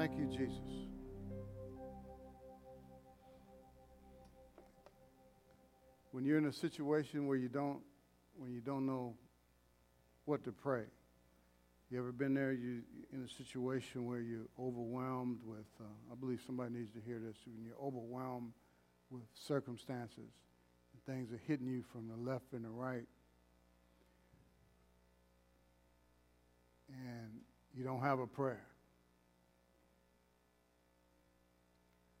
Thank you, Jesus. When you're in a situation where you don't, when you don't know what to pray, you ever been there? You in a situation where you're overwhelmed with? Uh, I believe somebody needs to hear this. When you're overwhelmed with circumstances, and things are hitting you from the left and the right, and you don't have a prayer.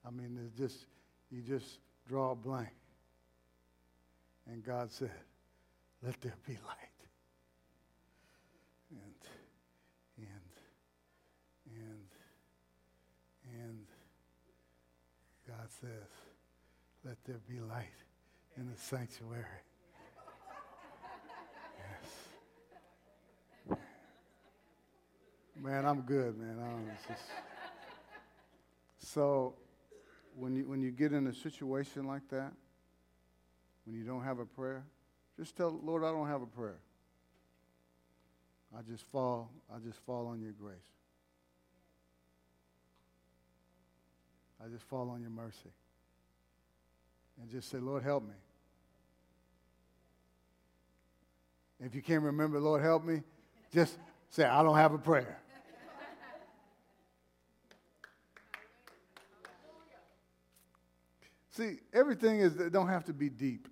I mean, it's just you just draw a blank. And God said, Let there be light. And and and and God says, Let there be light in the sanctuary. Yes. Man, I'm good, man. I just, so when you when you get in a situation like that, when you don't have a prayer, just tell Lord, I don't have a prayer. I just fall, I just fall on your grace. I just fall on your mercy. And just say, Lord, help me. If you can't remember, Lord, help me, just say, I don't have a prayer. See, everything is don't have to be deep.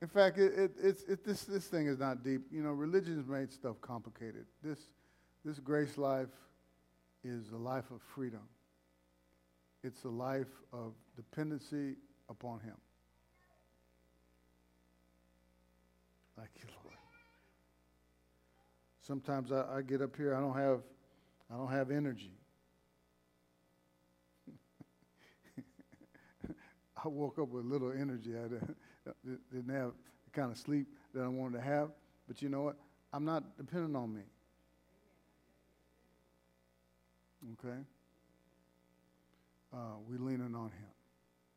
In fact, it, it, it's, it, this, this thing is not deep. You know, religion's made stuff complicated. This, this grace life is a life of freedom. It's a life of dependency upon Him. Thank you, Lord. Sometimes I, I get up here, I don't have, I don't have energy. I woke up with little energy. I didn't have the kind of sleep that I wanted to have. But you know what? I'm not dependent on me. Okay? Uh, we leaning on him.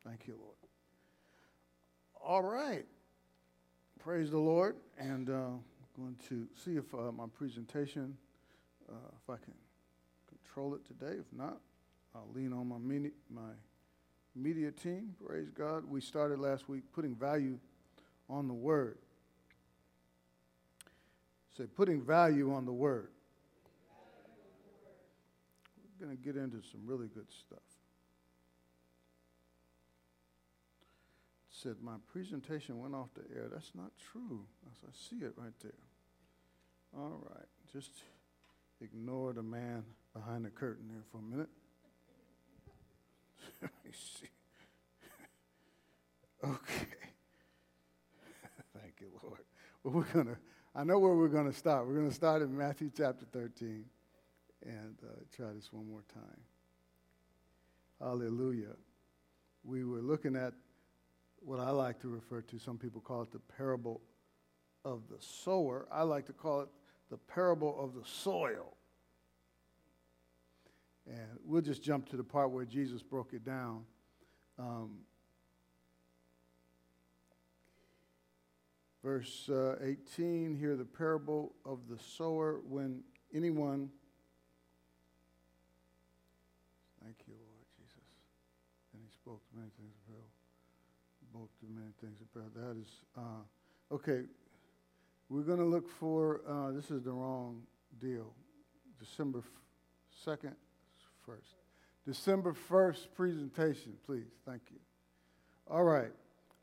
Thank you, Lord. All right. Praise the Lord. And uh, I'm going to see if uh, my presentation, uh, if I can control it today. If not, I'll lean on my, mini, my media team. Praise God. We started last week putting value on the word. Say, putting value on the word. We're going to get into some really good stuff. said my presentation went off the air. That's not true. I see it right there. All right. Just ignore the man behind the curtain there for a minute. Let me see. Okay. Thank you, Lord. Well, we're going to, I know where we're going to start. We're going to start in Matthew chapter 13 and uh, try this one more time. Hallelujah. We were looking at what I like to refer to, some people call it the parable of the sower. I like to call it the parable of the soil. And we'll just jump to the part where Jesus broke it down. Um, verse uh, 18 here, the parable of the sower. When anyone, thank you, Lord Jesus. And he spoke to many things of parable. Spoke to many things parable. That is, uh, okay. We're going to look for, uh, this is the wrong deal. December 2nd, first. December 1st presentation, please. Thank you. All right.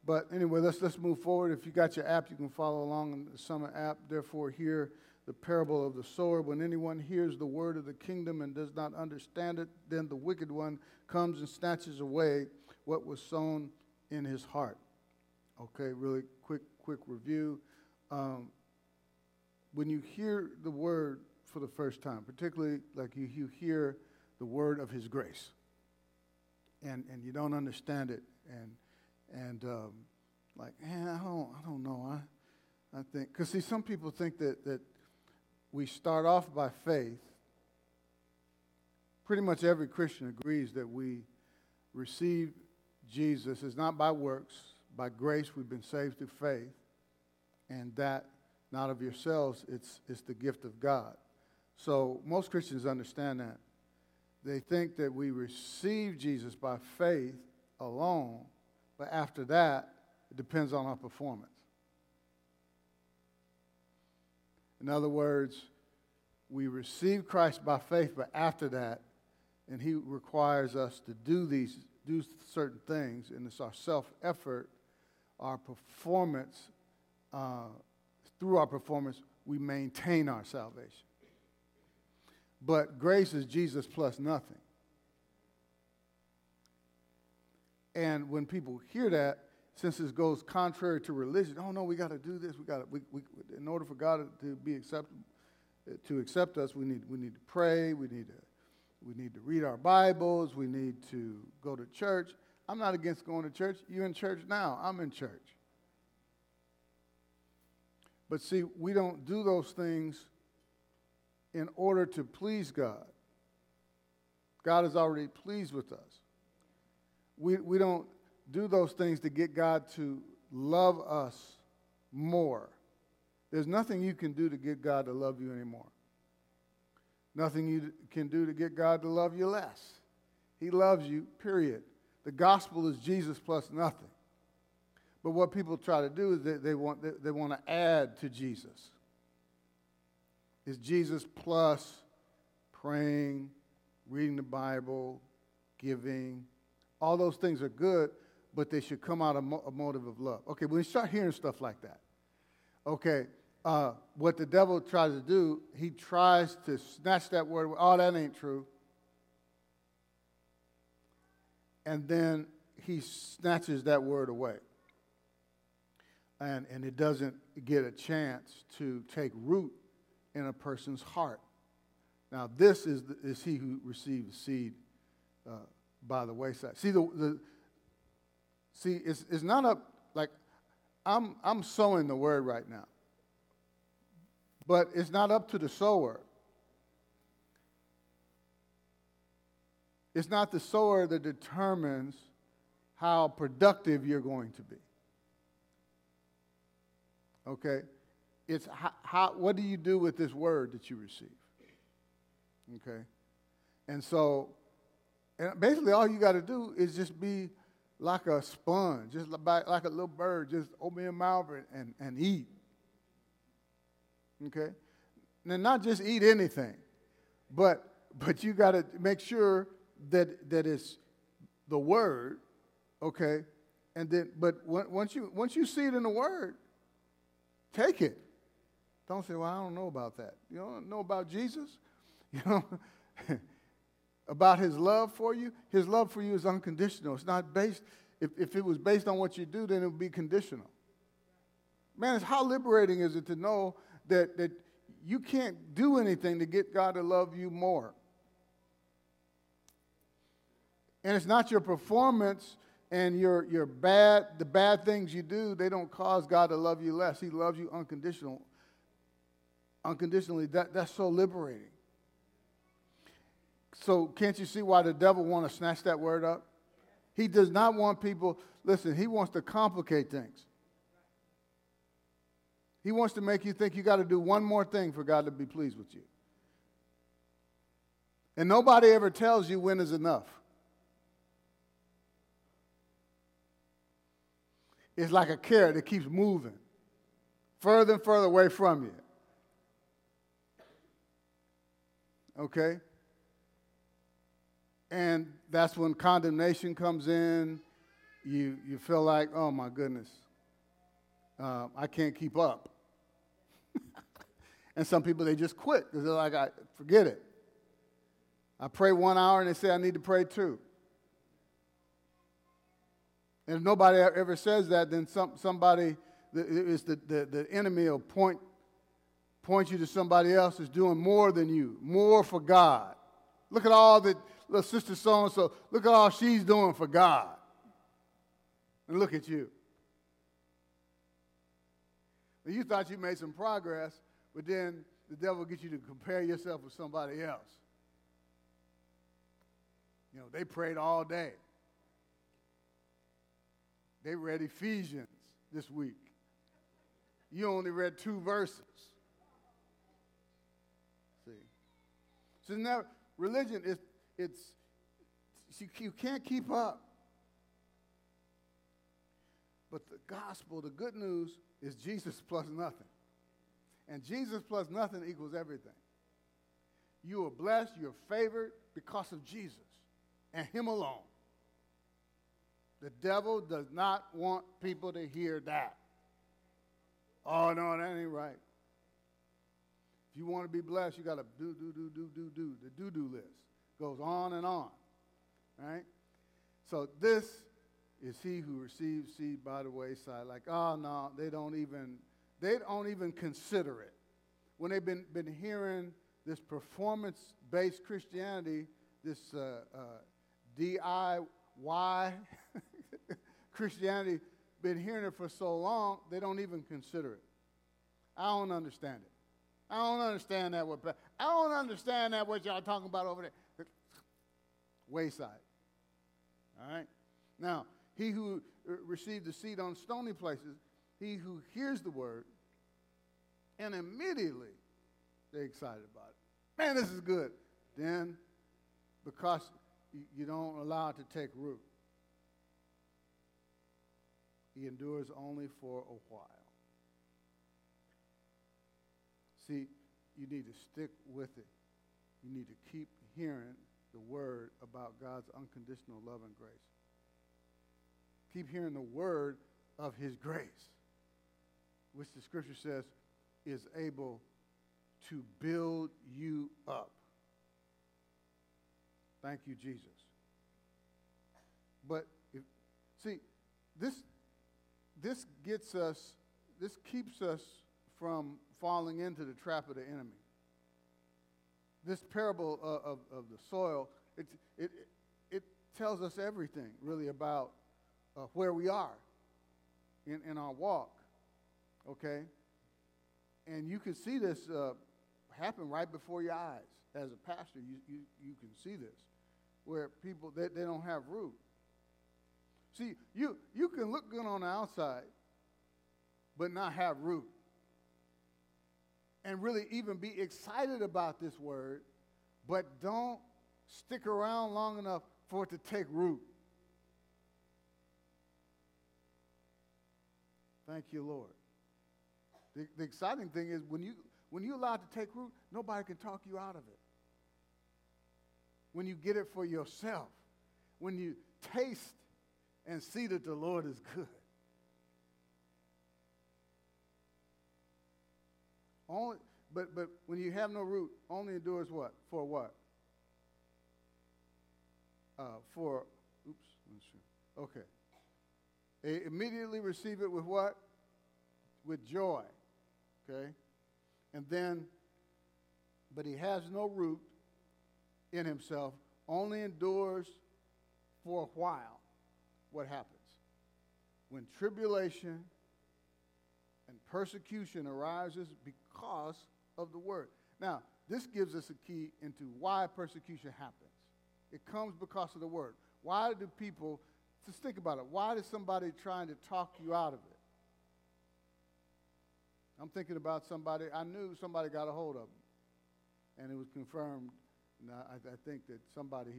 But anyway, let's, let's move forward. If you got your app, you can follow along in the Summer app. Therefore, hear the parable of the sower. When anyone hears the word of the kingdom and does not understand it, then the wicked one comes and snatches away what was sown in his heart. Okay, really quick, quick review. Um, when you hear the word for the first time, particularly like you, you hear the word of his grace. And, and you don't understand it. And, and um, like, I don't, I don't know. I, I think, because see, some people think that, that we start off by faith. Pretty much every Christian agrees that we receive Jesus is not by works, by grace we've been saved through faith, and that not of yourselves, it's, it's the gift of God. So most Christians understand that. They think that we receive Jesus by faith alone, but after that, it depends on our performance. In other words, we receive Christ by faith, but after that, and He requires us to do these, do certain things, and it's our self effort, our performance. Uh, through our performance, we maintain our salvation. But grace is Jesus plus nothing. And when people hear that, since it goes contrary to religion, oh no, we got to do this. We got. We, we, in order for God to be accepted, to accept us, we need we need to pray. We need to we need to read our Bibles. We need to go to church. I'm not against going to church. You're in church now. I'm in church. But see, we don't do those things in order to please God. God is already pleased with us. We, we don't do those things to get God to love us more. There's nothing you can do to get God to love you anymore. Nothing you can do to get God to love you less. He loves you, period. The gospel is Jesus plus nothing. But what people try to do is they, they want, they, they want to add to Jesus. Is Jesus plus praying, reading the Bible, giving. All those things are good, but they should come out of mo- a motive of love. Okay, when you start hearing stuff like that, okay, uh, what the devil tries to do, he tries to snatch that word. Oh, that ain't true. And then he snatches that word away. And, and it doesn't get a chance to take root in a person's heart. Now, this is, the, is he who receives seed uh, by the wayside. See, the, the see, it's, it's not up like I'm, I'm sowing the word right now. But it's not up to the sower. It's not the sower that determines how productive you're going to be. Okay? It's how, how, what do you do with this word that you receive? Okay? And so, and basically all you got to do is just be like a sponge, just like, like a little bird, just open your mouth and, and eat. Okay? Now, not just eat anything, but, but you got to make sure that, that it's the word, okay? And then, but once you, once you see it in the word, take it. Don't say, well, I don't know about that. You don't know about Jesus? You know, about his love for you? His love for you is unconditional. It's not based, if, if it was based on what you do, then it would be conditional. Man, it's how liberating is it to know that, that you can't do anything to get God to love you more? And it's not your performance and your, your bad, the bad things you do, they don't cause God to love you less. He loves you unconditional unconditionally, that, that's so liberating. So can't you see why the devil want to snatch that word up? He does not want people, listen, he wants to complicate things. He wants to make you think you got to do one more thing for God to be pleased with you. And nobody ever tells you when is enough. It's like a carrot that keeps moving further and further away from you. Okay? And that's when condemnation comes in. You, you feel like, oh my goodness, uh, I can't keep up. and some people, they just quit because they're like, I, forget it. I pray one hour and they say I need to pray two. And if nobody ever says that, then some, somebody, it's the, the, the enemy will point point you to somebody else that's doing more than you, more for God. Look at all that little sister so and so, look at all she's doing for God. And look at you. You thought you made some progress, but then the devil gets you to compare yourself with somebody else. You know, they prayed all day. They read Ephesians this week. You only read two verses. See. So now religion is it's, you, can't keep up. But the gospel, the good news, is Jesus plus nothing. And Jesus plus nothing equals everything. You are blessed, you're favored because of Jesus and Him alone. The devil does not want people to hear that. Oh, no, that ain't right. If you want to be blessed, you got to do, do, do, do, do, do. The do do list goes on and on. Right? So this is he who receives seed by the wayside. Like, oh no, they don't even they don't even consider it. When they've been, been hearing this performance-based Christianity, this uh, uh, DIY Christianity, been hearing it for so long, they don't even consider it. I don't understand it. I don't understand that. What I don't understand that what y'all talking about over there. Wayside. All right. Now, he who uh, received the seed on stony places, he who hears the word, and immediately they're excited about it. Man, this is good. Then, because you don't allow it to take root, he endures only for a while. See, you need to stick with it. You need to keep hearing the word about God's unconditional love and grace. Keep hearing the word of his grace, which the scripture says is able to build you up. Thank you, Jesus. But if, see, this this gets us, this keeps us from falling into the trap of the enemy. This parable of, of, of the soil, it, it, it tells us everything really about uh, where we are in, in our walk. Okay? And you can see this uh, happen right before your eyes. As a pastor, you, you, you can see this, where people, they, they don't have root. See, you, you can look good on the outside, but not have root. And really even be excited about this word, but don't stick around long enough for it to take root. Thank you, Lord. The, the exciting thing is when you when you allow it to take root, nobody can talk you out of it. When you get it for yourself, when you taste and see that the Lord is good. Only, but, but when you have no root, only endures what? For what? Uh, for, oops, okay. They immediately receive it with what? With joy. Okay? And then, but he has no root in himself, only endures for a while what happens? When tribulation and persecution arises because of the word. Now, this gives us a key into why persecution happens. It comes because of the word. Why do people, just think about it, why is somebody trying to talk you out of it? I'm thinking about somebody, I knew somebody got a hold of him. And it was confirmed, I, I think that somebody,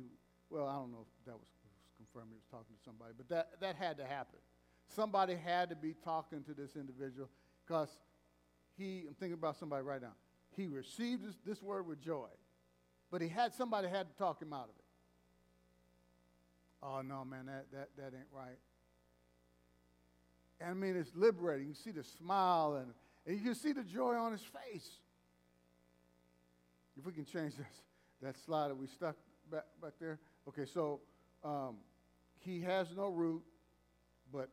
well, I don't know if that was confirmed, he was talking to somebody, but that, that had to happen. Somebody had to be talking to this individual because he, I'm thinking about somebody right now, he received this, this word with joy, but he had somebody had to talk him out of it. Oh, no, man, that, that, that ain't right. And I mean, it's liberating. You see the smile and, and you can see the joy on his face. If we can change this, that slide that we stuck back, back there. Okay, so um, he has no root, but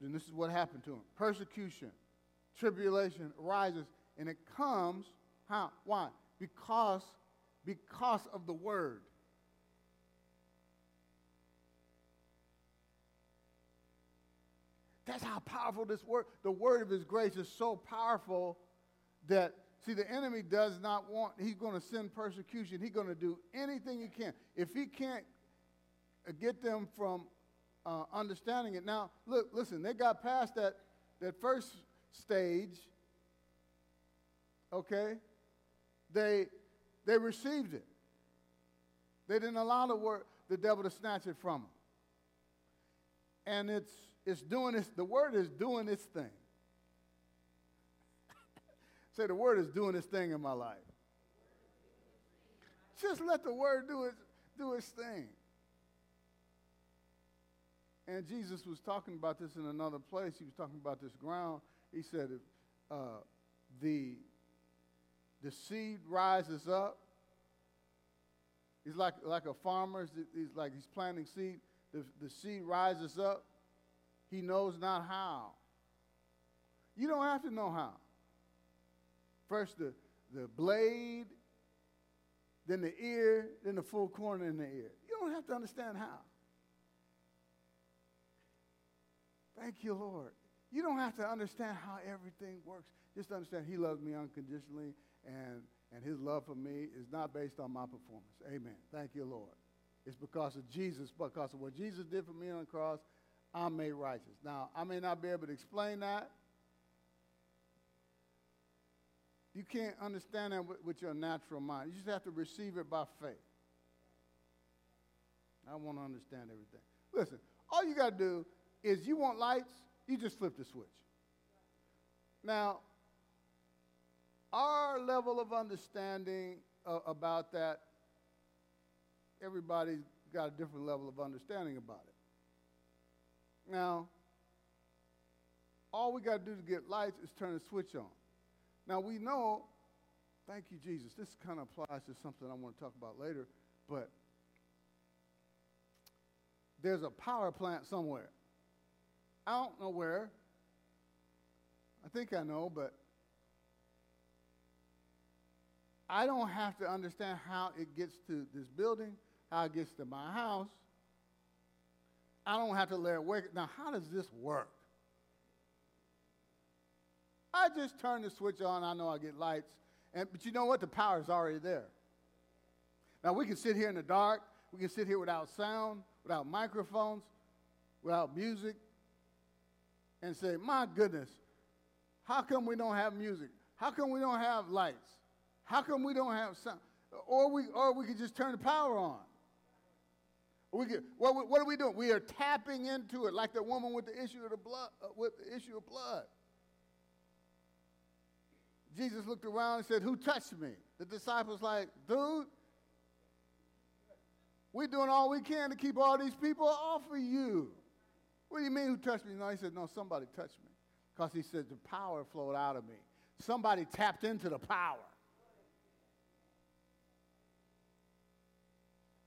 then this is what happened to him persecution, tribulation arises, and it comes, how? Why? Because, because of the word. That's how powerful this word, the word of his grace is so powerful that See, the enemy does not want, he's going to send persecution. He's going to do anything he can. If he can't get them from uh, understanding it. Now, look, listen, they got past that, that first stage, okay? They, they received it. They didn't allow the, word, the devil to snatch it from them. And it's, it's doing its, the word is doing its thing. Say, the word is doing its thing in my life. Just let the word do, its, do its thing. And Jesus was talking about this in another place. He was talking about this ground. He said, uh, the, the seed rises up, he's like, like a farmer. He's like he's planting seed. The, the seed rises up. He knows not how. You don't have to know how. First, the, the blade, then the ear, then the full corner in the ear. You don't have to understand how. Thank you, Lord. You don't have to understand how everything works. Just understand He loves me unconditionally, and, and His love for me is not based on my performance. Amen. Thank you, Lord. It's because of Jesus, because of what Jesus did for me on the cross, I'm made righteous. Now, I may not be able to explain that. You can't understand that with, with your natural mind. You just have to receive it by faith. I want to understand everything. Listen, all you got to do is you want lights, you just flip the switch. Now, our level of understanding uh, about that, everybody's got a different level of understanding about it. Now, all we got to do to get lights is turn the switch on. Now, we know, thank you, Jesus, this kind of applies to something I want to talk about later, but there's a power plant somewhere. I don't know where. I think I know, but I don't have to understand how it gets to this building, how it gets to my house. I don't have to let it work. Now, how does this work? I just turn the switch on. I know I get lights. And, but you know what? The power is already there. Now, we can sit here in the dark. We can sit here without sound, without microphones, without music and say, My goodness, how come we don't have music? How come we don't have lights? How come we don't have sound? Or we, or we could just turn the power on. We could, what, what are we doing? We are tapping into it like the woman with the issue of the blood, uh, with the issue of blood. Jesus looked around and said, Who touched me? The disciples like, dude, we're doing all we can to keep all these people off of you. What do you mean, who touched me? No, he said, No, somebody touched me. Because he said, The power flowed out of me. Somebody tapped into the power.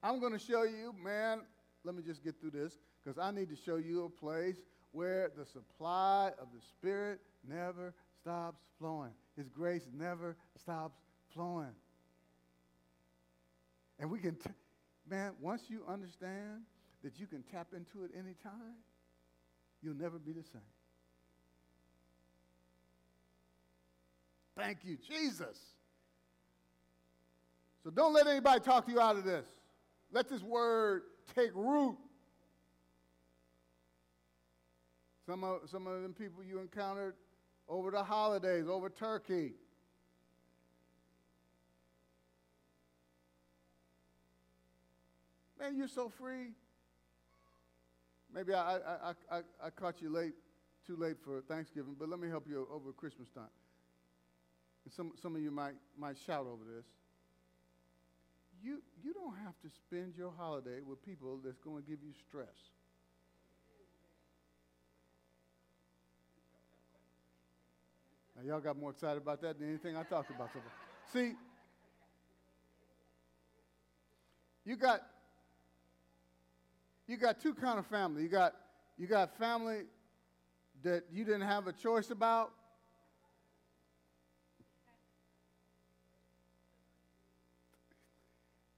I'm going to show you, man, let me just get through this, because I need to show you a place where the supply of the Spirit never stops flowing. His grace never stops flowing. And we can, t- man, once you understand that you can tap into it anytime, you'll never be the same. Thank you, Jesus. So don't let anybody talk you out of this. Let this word take root. Some of, some of them people you encountered over the holidays, over turkey. Man, you're so free. Maybe I, I, I, I caught you late, too late for Thanksgiving, but let me help you over Christmas time. And some, some of you might, might shout over this. You, you don't have to spend your holiday with people that's going to give you stress. Now, y'all got more excited about that than anything I talked about so. See, you got you got two kind of family. You got you got family that you didn't have a choice about.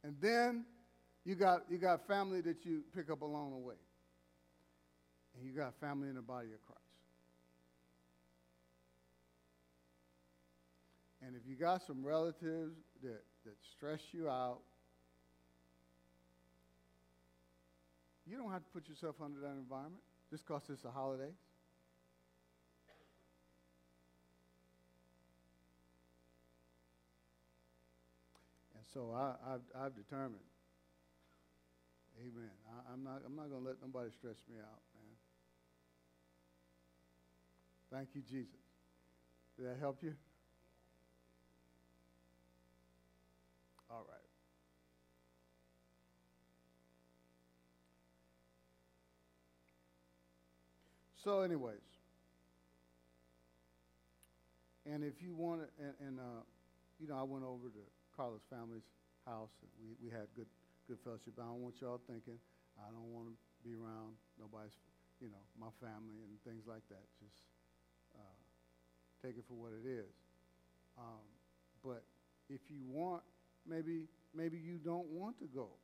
And then you got you got family that you pick up along the way. And you got family in the body of Christ. And if you got some relatives that, that stress you out, You don't have to put yourself under that environment just because it's a holiday. And so I, have I've determined Amen. I, I'm not, I'm not going to let nobody stress me out, man. Thank you, Jesus. Did that help you? All right. So, anyways, and if you want to, and, and uh, you know, I went over to Carlos' family's house, and we, we had good good fellowship. I don't want y'all thinking I don't want to be around nobody's, you know, my family and things like that. Just uh, take it for what it is. Um, but if you want, maybe maybe you don't want to go.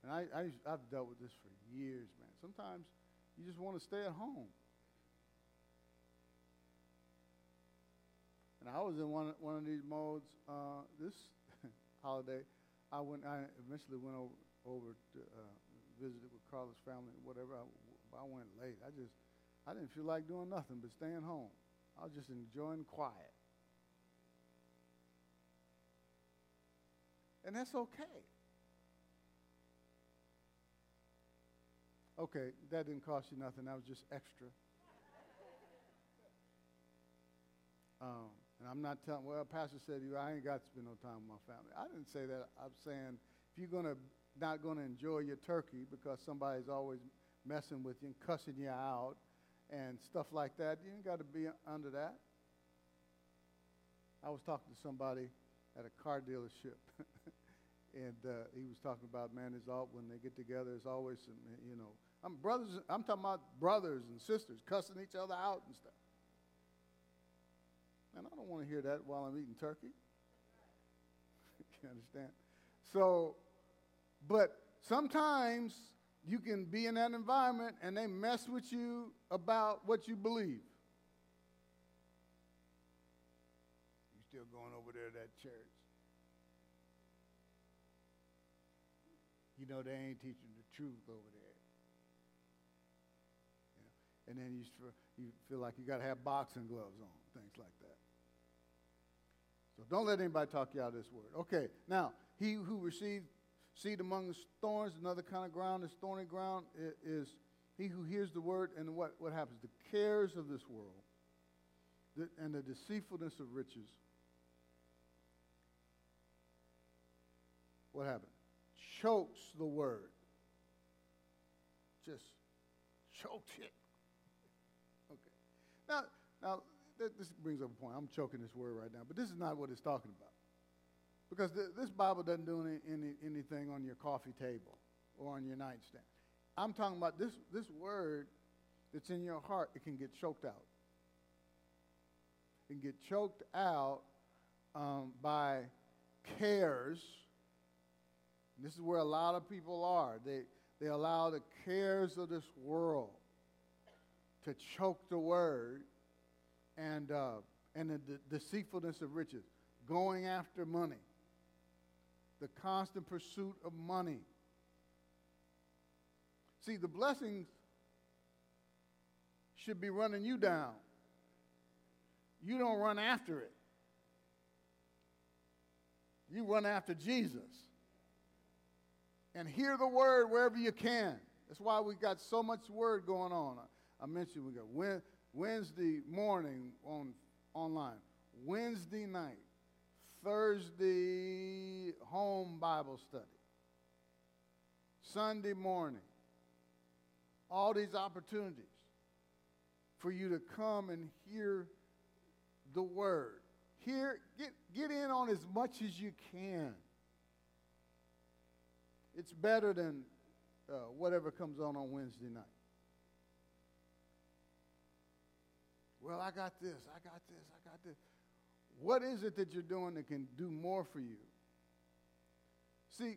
And I, I I've dealt with this for years, man. Sometimes you just want to stay at home. And I was in one one of these modes uh, this holiday. I went. I eventually went over over to uh, visited with Carlos' family, whatever. I, I went late. I just I didn't feel like doing nothing but staying home. I was just enjoying quiet, and that's okay. Okay, that didn't cost you nothing. That was just extra. Um, and I'm not telling, well, Pastor said you, I ain't got to spend no time with my family. I didn't say that. I'm saying if you're gonna not going to enjoy your turkey because somebody's always messing with you and cussing you out and stuff like that, you ain't got to be under that. I was talking to somebody at a car dealership, and uh, he was talking about, man, it's all when they get together, it's always some, you know, I'm brothers. I'm talking about brothers and sisters cussing each other out and stuff. And I don't want to hear that while I'm eating turkey. you understand? So, but sometimes you can be in that environment and they mess with you about what you believe. You still going over there to that church. You know they ain't teaching the truth over there. Know? And then you, you feel like you got to have boxing gloves on, things like that. So don't let anybody talk you out of this word. Okay, now, he who received seed among thorns, another kind of ground is thorny ground, is he who hears the word, and what, what happens? The cares of this world the, and the deceitfulness of riches. What happened? Chokes the word. Just choked it. Okay. Now, now this brings up a point. I'm choking this word right now, but this is not what it's talking about. Because th- this Bible doesn't do any, any, anything on your coffee table or on your nightstand. I'm talking about this, this word that's in your heart, it can get choked out. It can get choked out um, by cares. And this is where a lot of people are. They, they allow the cares of this world to choke the word and, uh, and the, deceitfulness of riches, going after money, the constant pursuit of money. See, the blessings should be running you down. You don't run after it. You run after Jesus. And hear the word wherever you can. That's why we got so much word going on. I mentioned we got Wednesday morning on online, Wednesday night, Thursday home Bible study, Sunday morning. All these opportunities for you to come and hear the word. Hear, get, get in on as much as you can. It's better than uh, whatever comes on on Wednesday night. Well, I got this, I got this, I got this. What is it that you're doing that can do more for you? See,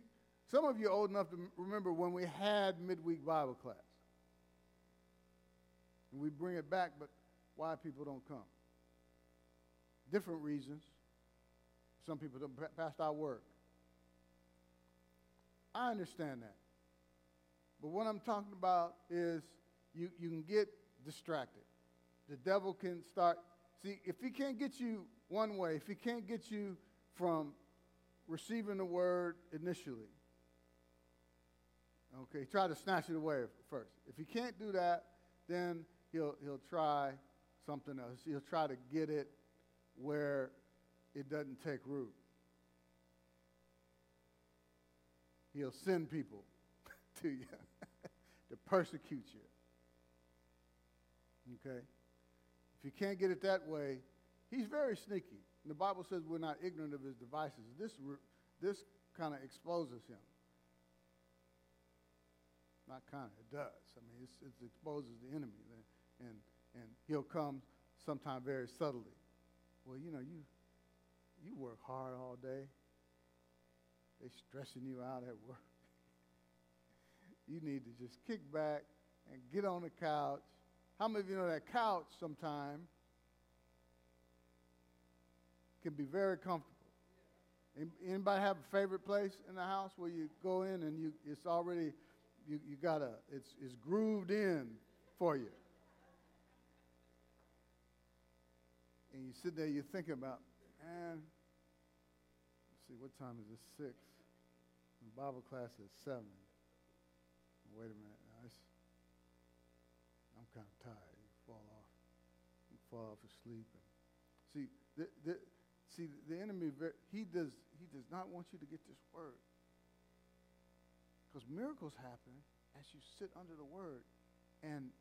some of you are old enough to remember when we had midweek Bible class. And we bring it back, but why people don't come? Different reasons. Some people don't past our work. I understand that. But what I'm talking about is you, you can get distracted the devil can start. See, if he can't get you one way, if he can't get you from receiving the word initially, Okay, try to snatch it away first. If he can't do that, then he'll, he'll try something else. He'll try to get it where it doesn't take root. He'll send people to you to persecute you. Okay? If you can't get it that way, he's very sneaky. And the Bible says we're not ignorant of his devices. This, this kind of exposes him. Not kind of, it does. I mean, it exposes the enemy. And, and he'll come sometime very subtly. Well, you know, you, you work hard all day. They're stressing you out at work. you need to just kick back and get on the couch. How many of you know that couch sometime can be very comfortable? Anybody have a favorite place in the house where you go in and you it's already you, you got a it's it's grooved in for you. And you sit there, you're thinking about, man, let's see, what time is it? Six. The Bible class is seven. Wait a minute. Kind of tired. You fall off. You fall off asleep. And see, the, the, see, the enemy, he does, he does not want you to get this word. Because miracles happen as you sit under the word. And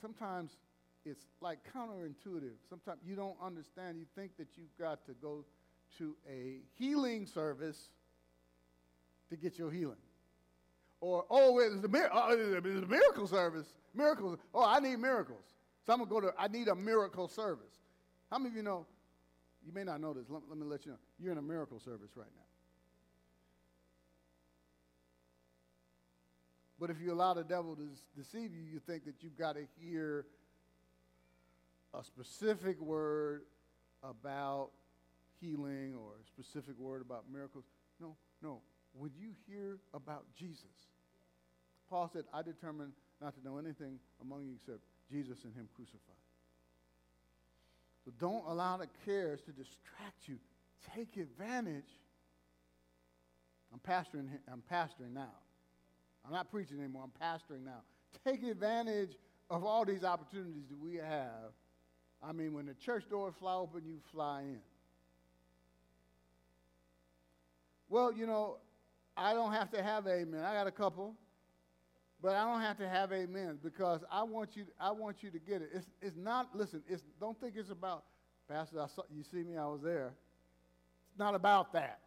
sometimes it's like counterintuitive. Sometimes you don't understand. You think that you've got to go to a healing service to get your healing. Or, oh, it's a, mir- oh, it's a miracle service. Miracles. Oh, I need miracles. So I'm to go to, I need a miracle service. How many of you know, you may not know this, let, let me let you know, you're in a miracle service right now. But if you allow the devil to deceive you, you think that you've got to hear a specific word about healing or a specific word about miracles. No, no. Would you hear about Jesus? Paul said, I determined not to know anything among you except Jesus and Him crucified. So don't allow the cares to distract you. Take advantage. I'm pastoring, I'm pastoring now. I'm not preaching anymore. I'm pastoring now. Take advantage of all these opportunities that we have I mean, when the church doors fly open, you fly in. Well, you know, I don't have to have amen. I got a couple, but I don't have to have amen because I want you. I want you to get it. It's, it's not. Listen. It's don't think it's about Pastor. I saw, you see me. I was there. It's not about that.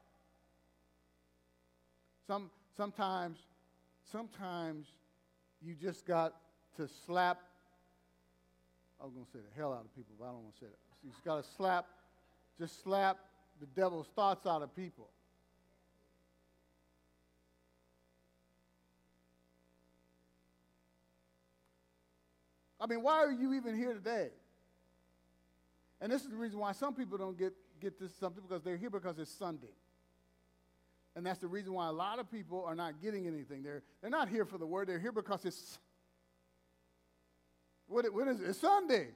Some sometimes, sometimes you just got to slap I was to say the hell out of people, but I don't want to say that. So he's got to slap, just slap the devil's thoughts out of people. I mean, why are you even here today? And this is the reason why some people don't get, get this something because they're here because it's Sunday. And that's the reason why a lot of people are not getting anything. They're, they're not here for the word, they're here because it's what, what is it? It's Sunday.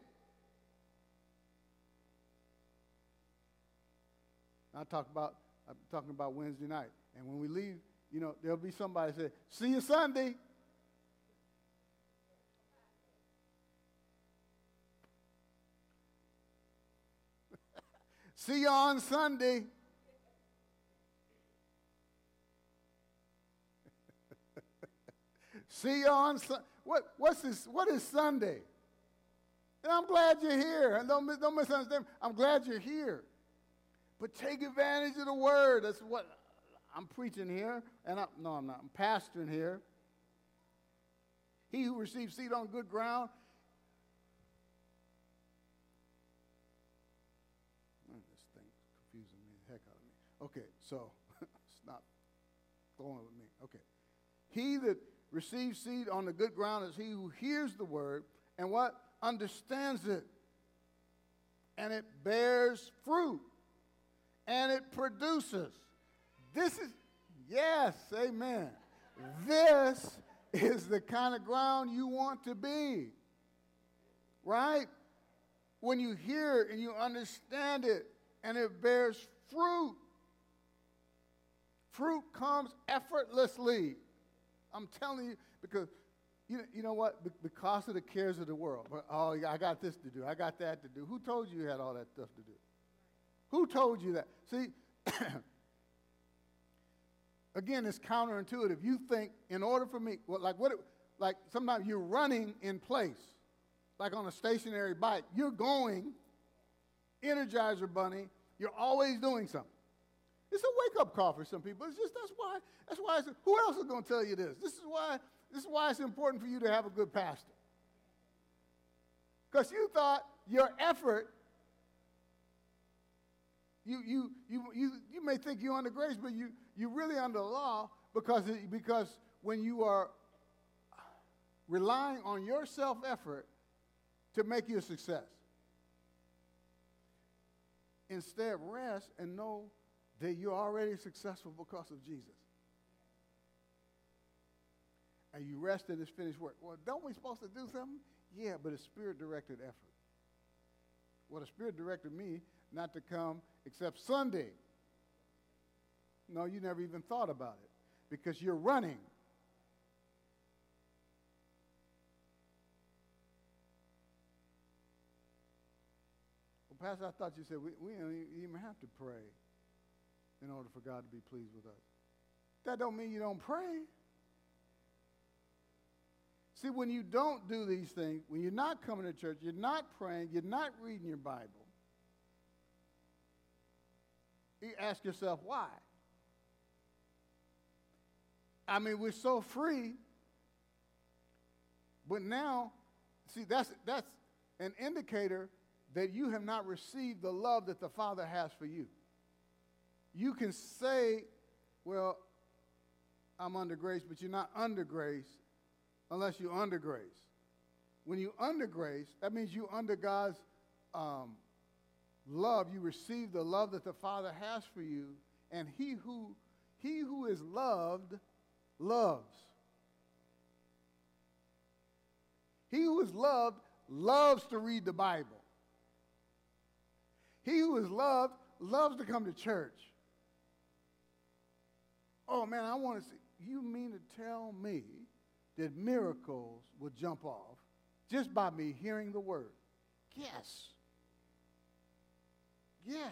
I talk about I'm talking about Wednesday night. And when we leave, you know, there'll be somebody say, see you Sunday. See you on Sunday. see you on Sunday. What, what's this, what is Sunday? And I'm glad you're here. And don't, don't misunderstand. Me. I'm glad you're here. But take advantage of the word. That's what I'm preaching here. And I, no, I'm not. I'm pastoring here. He who receives seed on good ground. Man, this thing's confusing me the heck out of me. Okay, so not going with me. Okay. He that receives seed on the good ground is he who hears the word and what? Understands it. And it bears fruit. And it produces. This is, yes, amen. This is the kind of ground you want to be. Right? When you hear it and you understand it and it bears fruit. Fruit comes effortlessly. I'm telling you, because you, you know what? Because of the cares of the world. Oh, I got this to do. I got that to do. Who told you you had all that stuff to do? Who told you that? See, again, it's counterintuitive. You think in order for me, well, like what? Like sometimes you're running in place, like on a stationary bike. You're going, Energizer Bunny. You're always doing something. It's a wake up call for some people. It's just that's why. That's why. who else is going to tell you this? This is why. This is why it's important for you to have a good pastor. Because you thought your effort. You, you, you, you, you may think you're under grace, but you, you're really under law because, because when you are relying on your self effort to make you a success. Instead, rest and know that you're already successful because of Jesus. And you rest in his finished work. Well, don't we supposed to do something? Yeah, but it's spirit directed effort. Well, the spirit directed me not to come except Sunday. No, you never even thought about it because you're running. Well, Pastor, I thought you said we, we don't even have to pray in order for God to be pleased with us. That don't mean you don't pray. See, when you don't do these things, when you're not coming to church, you're not praying, you're not reading your Bible, you ask yourself why. I mean, we're so free, but now, see, that's, that's an indicator that you have not received the love that the Father has for you. You can say, well, I'm under grace, but you're not under grace unless you're under grace. When you're under grace, that means you're under God's um, love. You receive the love that the Father has for you, and he who he who is loved loves. He who is loved loves to read the Bible. He who is loved loves to come to church. Oh man, I want to see. You mean to tell me that miracles will jump off just by me hearing the word? Yes. Yes.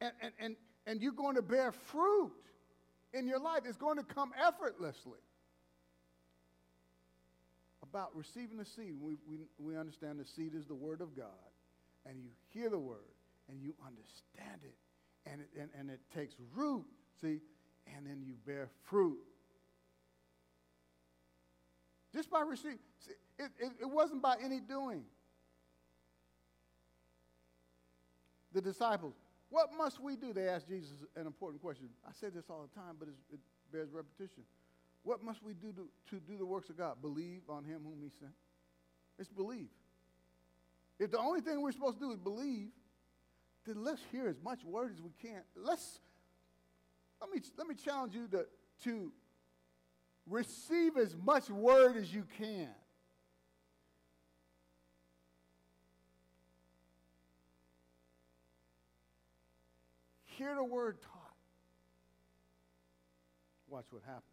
And, and, and, and you're going to bear fruit in your life. It's going to come effortlessly. About receiving the seed, we, we, we understand the seed is the word of God. And you hear the word and you understand it. And it, and, and it takes root. See, and then you bear fruit. Just by receiving. It, it, it wasn't by any doing. The disciples, what must we do? They asked Jesus an important question. I say this all the time, but it bears repetition. What must we do to, to do the works of God? Believe on him whom he sent. It's believe. If the only thing we're supposed to do is believe, then let's hear as much word as we can. Let's let me, let me challenge you to, to receive as much word as you can. Hear the word taught. Watch what happens.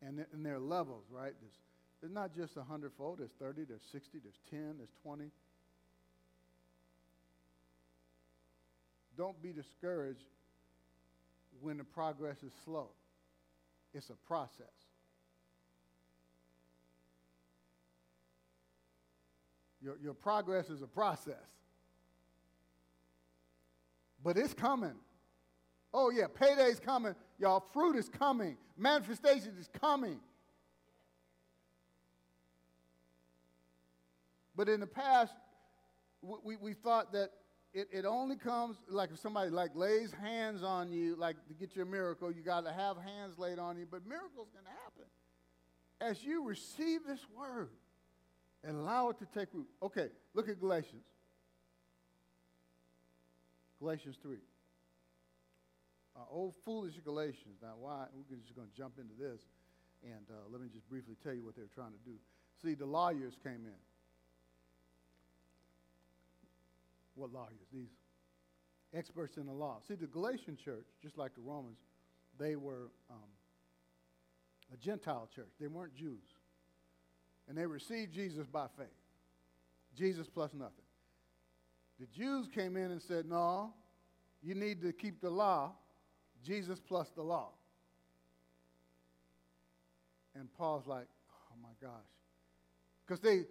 And, and there are levels, right? There's, there's not just a hundredfold, there's 30, there's 60, there's 10, there's 20. Don't be discouraged when the progress is slow. It's a process. Your, your progress is a process. But it's coming. Oh, yeah, payday's coming. Y'all, fruit is coming. Manifestation is coming. But in the past, we, we thought that it, it only comes like if somebody like lays hands on you, like to get your miracle, you got to have hands laid on you. But miracles can happen as you receive this word and allow it to take root. Okay, look at Galatians. Galatians 3. Uh, old foolish Galatians. Now, why? We're just going to jump into this. And uh, let me just briefly tell you what they're trying to do. See, the lawyers came in. What lawyers? These experts in the law. See, the Galatian church, just like the Romans, they were um, a Gentile church. They weren't Jews. And they received Jesus by faith. Jesus plus nothing. The Jews came in and said, No, you need to keep the law. Jesus plus the law. And Paul's like, Oh my gosh. Because they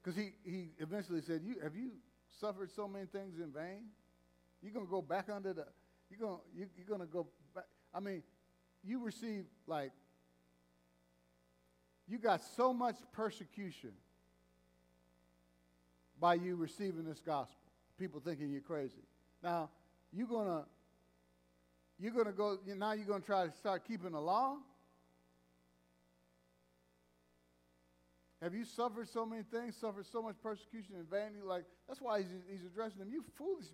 because he, he eventually said, you, Have you suffered so many things in vain? You're going to go back under the, you're going you, you're going to go back. I mean, you receive, like, you got so much persecution by you receiving this gospel. People thinking you're crazy. Now, you're going to, you're going to go, now you're going to try to start keeping the law? Have you suffered so many things, suffered so much persecution and vanity? Like, that's why he's, he's addressing them. You foolish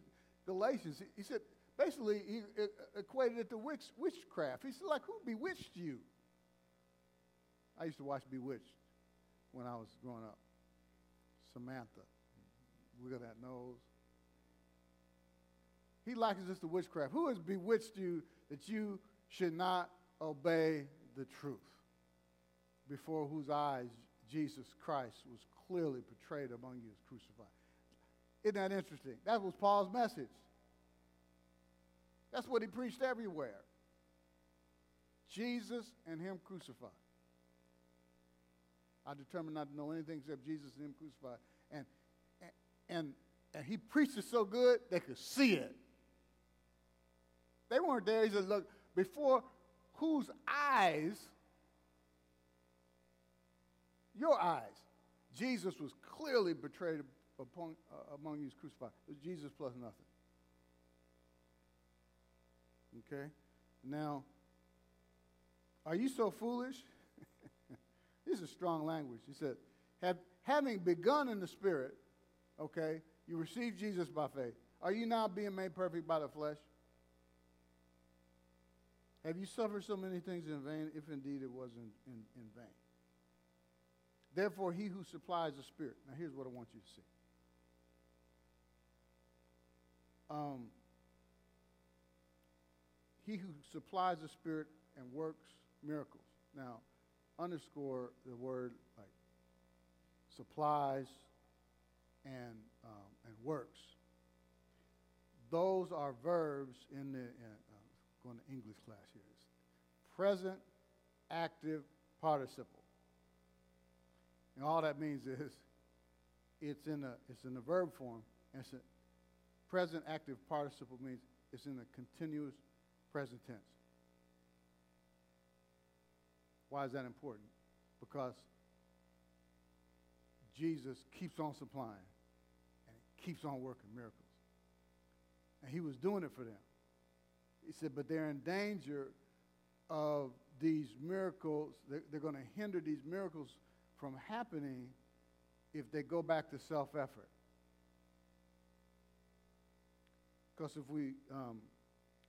Galatians. He, he said, basically, he equated it to witch, witchcraft. He said, like, who bewitched you? I used to watch Bewitched when I was growing up. Samantha. Wiggle that nose. He likens this to witchcraft. Who has bewitched you that you should not obey the truth? Before whose eyes Jesus Christ was clearly portrayed among you as crucified. Isn't that interesting? That was Paul's message. That's what he preached everywhere. Jesus and him crucified. I determined not to know anything except Jesus and him crucified. And, and, and he preached it so good they could see it. They weren't there. He said, look, before whose eyes your eyes. Jesus was clearly betrayed upon, uh, among you crucified. It was Jesus plus nothing. Okay? Now, are you so foolish? this is strong language. He said, Have, having begun in the Spirit, okay, you received Jesus by faith. Are you now being made perfect by the flesh? Have you suffered so many things in vain, if indeed it was in, in, in vain? Therefore, he who supplies the Spirit. Now, here's what I want you to see. Um, he who supplies the Spirit and works miracles. Now, underscore the word like supplies and, um, and works. Those are verbs in the, uh, going to English class here. It's present, active, participle. And all that means is it's in a, it's in the verb form. And it's a present active participle means it's in the continuous present tense. Why is that important? Because Jesus keeps on supplying and keeps on working miracles. And he was doing it for them. He said, but they're in danger of these miracles. They're, they're going to hinder these miracles from happening if they go back to self effort. Because if we um,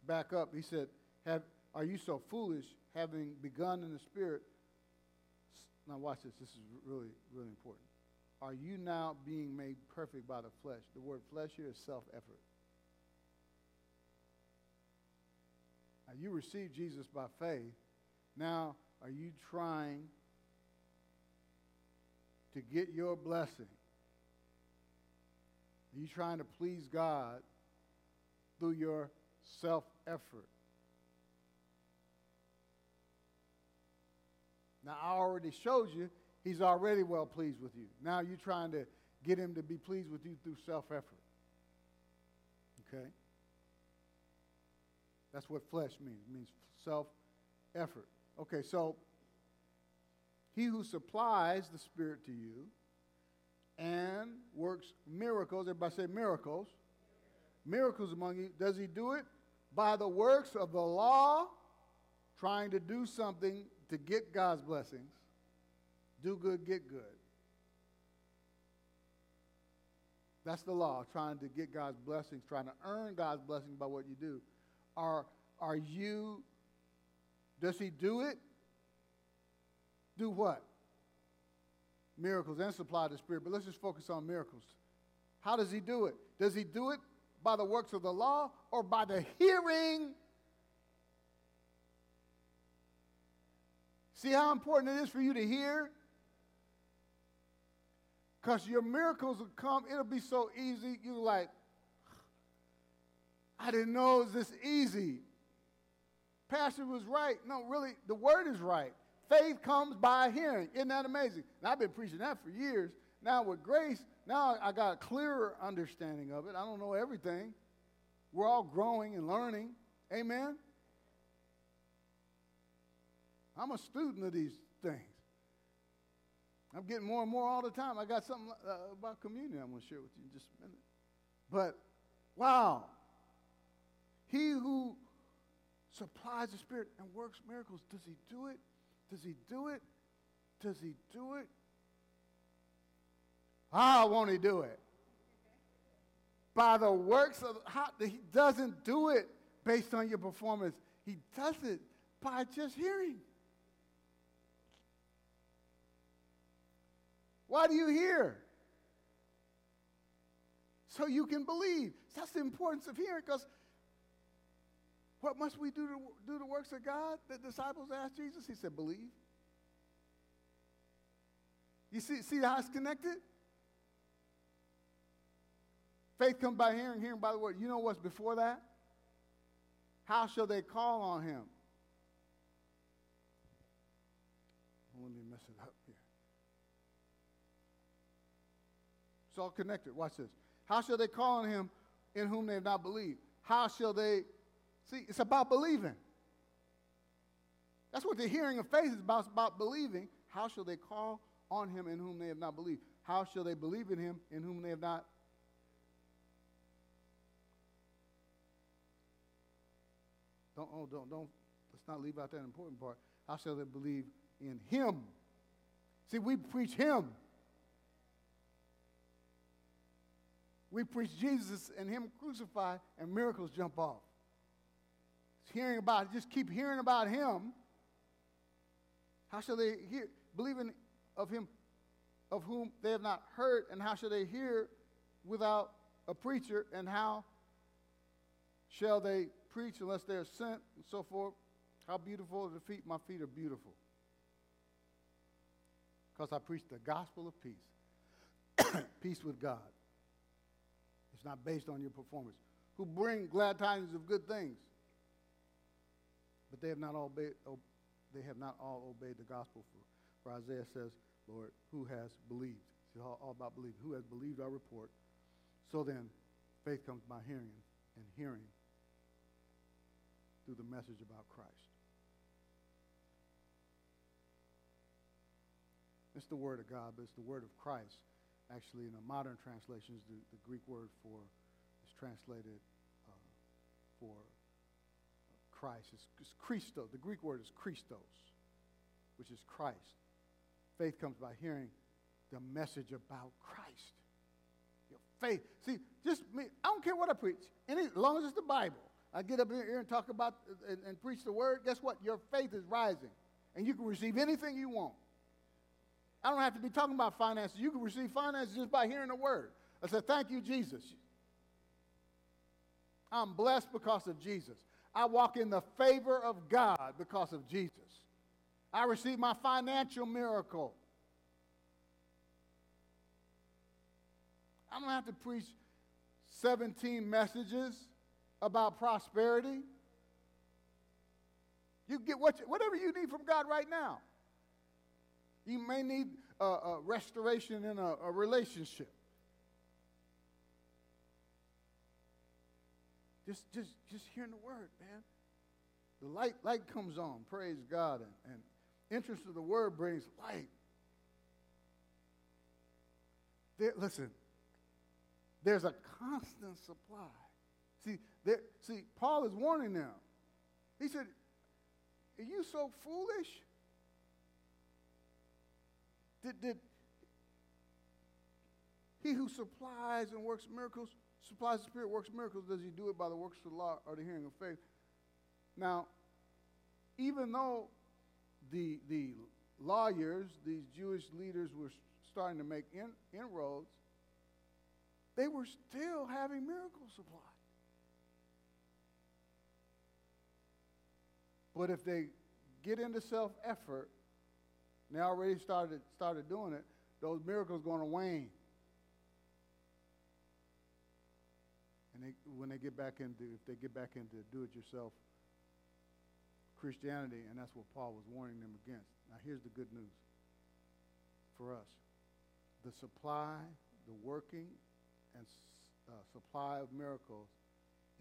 back up, he said, Have, Are you so foolish, having begun in the Spirit? Now, watch this. This is really, really important. Are you now being made perfect by the flesh? The word flesh here is self effort. Now, you received Jesus by faith. Now, are you trying to get your blessing? Are you trying to please God through your self effort? Now, I already showed you he's already well pleased with you. Now you're trying to get him to be pleased with you through self effort. Okay? That's what flesh means. It means self effort. Okay, so he who supplies the Spirit to you and works miracles, everybody say miracles, miracles among you, does he do it by the works of the law, trying to do something to get God's blessings? Do good, get good. That's the law, trying to get God's blessings, trying to earn God's blessings by what you do. Are, are you, does he do it do what? Miracles and supply the Spirit. But let's just focus on miracles. How does he do it? Does he do it by the works of the law or by the hearing See how important it is for you to hear? Because your miracles will come, it'll be so easy. You're like, I didn't know it was this easy. Pastor was right. No, really, the word is right. Faith comes by hearing. Isn't that amazing? And I've been preaching that for years. Now, with grace, now I got a clearer understanding of it. I don't know everything. We're all growing and learning. Amen? I'm a student of these things. I'm getting more and more all the time. I got something uh, about communion I'm going to share with you in just a minute. But, wow. He who supplies the Spirit and works miracles, does he do it? Does he do it? Does he do it? How won't he do it? By the works of, how, he doesn't do it based on your performance. He does it by just hearing. Why do you hear? So you can believe. That's the importance of hearing because what must we do to do the works of God? The disciples asked Jesus. He said, believe. You see, see how it's connected? Faith comes by hearing, hearing by the word. You know what's before that? How shall they call on him? Let me mess it up here. It's all connected. Watch this. How shall they call on him in whom they have not believed? How shall they see? It's about believing. That's what the hearing of faith is about. It's about believing. How shall they call on him in whom they have not believed? How shall they believe in him in whom they have not? Don't, oh, don't, don't, let's not leave out that important part. How shall they believe in him? See, we preach him. We preach Jesus and Him crucified, and miracles jump off. Hearing about, just keep hearing about Him. How shall they hear, believing of Him of whom they have not heard, and how shall they hear without a preacher, and how shall they preach unless they are sent, and so forth? How beautiful are the feet? My feet are beautiful. Because I preach the gospel of peace. peace with God It's not based on your performance, who bring glad tidings of good things. But they have not all obeyed, they have not all obeyed the gospel. For, for Isaiah says, Lord, who has believed? It's all, all about believing. Who has believed our report? So then, faith comes by hearing, and hearing through the message about Christ. It's the Word of God, but it's the Word of Christ Actually, in the modern translations, the, the Greek word for is translated uh, for Christ. It's, it's Christos. The Greek word is Christos, which is Christ. Faith comes by hearing the message about Christ. Your faith. See, just me, I don't care what I preach, any, as long as it's the Bible. I get up here and talk about and, and preach the word. Guess what? Your faith is rising, and you can receive anything you want. I don't have to be talking about finances. You can receive finances just by hearing the word. I said, Thank you, Jesus. I'm blessed because of Jesus. I walk in the favor of God because of Jesus. I receive my financial miracle. I don't have to preach 17 messages about prosperity. You get what you, whatever you need from God right now. You may need a, a restoration in a, a relationship. Just, just, just hearing the word, man. The light, light comes on. Praise God. And, and interest of the word brings light. There, listen, there's a constant supply. See, there, see, Paul is warning them. He said, Are you so foolish? Did, did he who supplies and works miracles, supplies the Spirit, works miracles, does he do it by the works of the law or the hearing of faith? Now, even though the, the lawyers, these Jewish leaders were starting to make in, inroads, they were still having miracle supply. But if they get into self effort, they already started, started doing it, those miracles going to wane. And they, when they get back into, if they get back into do-it-yourself Christianity, and that's what Paul was warning them against. Now, here's the good news for us the supply, the working, and uh, supply of miracles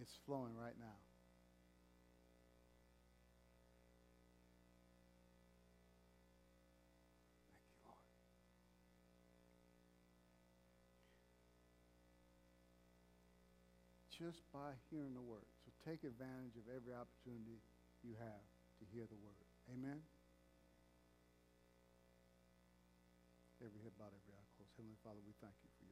is flowing right now. Just by hearing the word. So take advantage of every opportunity you have to hear the word. Amen? Every head bowed, every eye closed. Heavenly Father, we thank you for